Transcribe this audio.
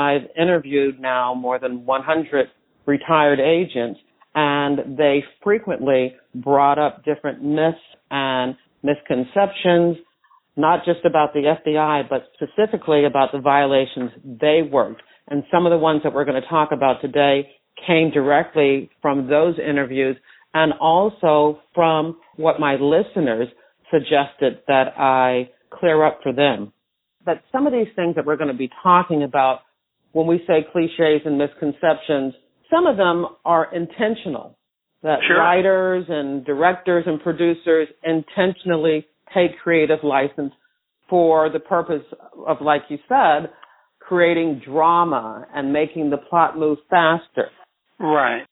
I've interviewed now more than 100 retired agents and they frequently brought up different myths and misconceptions, not just about the FBI, but specifically about the violations they worked. And some of the ones that we're going to talk about today came directly from those interviews and also from what my listeners suggested that I clear up for them. That some of these things that we're going to be talking about when we say cliches and misconceptions, some of them are intentional. That Sure. writers and directors and producers intentionally take creative license for the purpose of, like you said, creating drama and making the plot move faster. Right.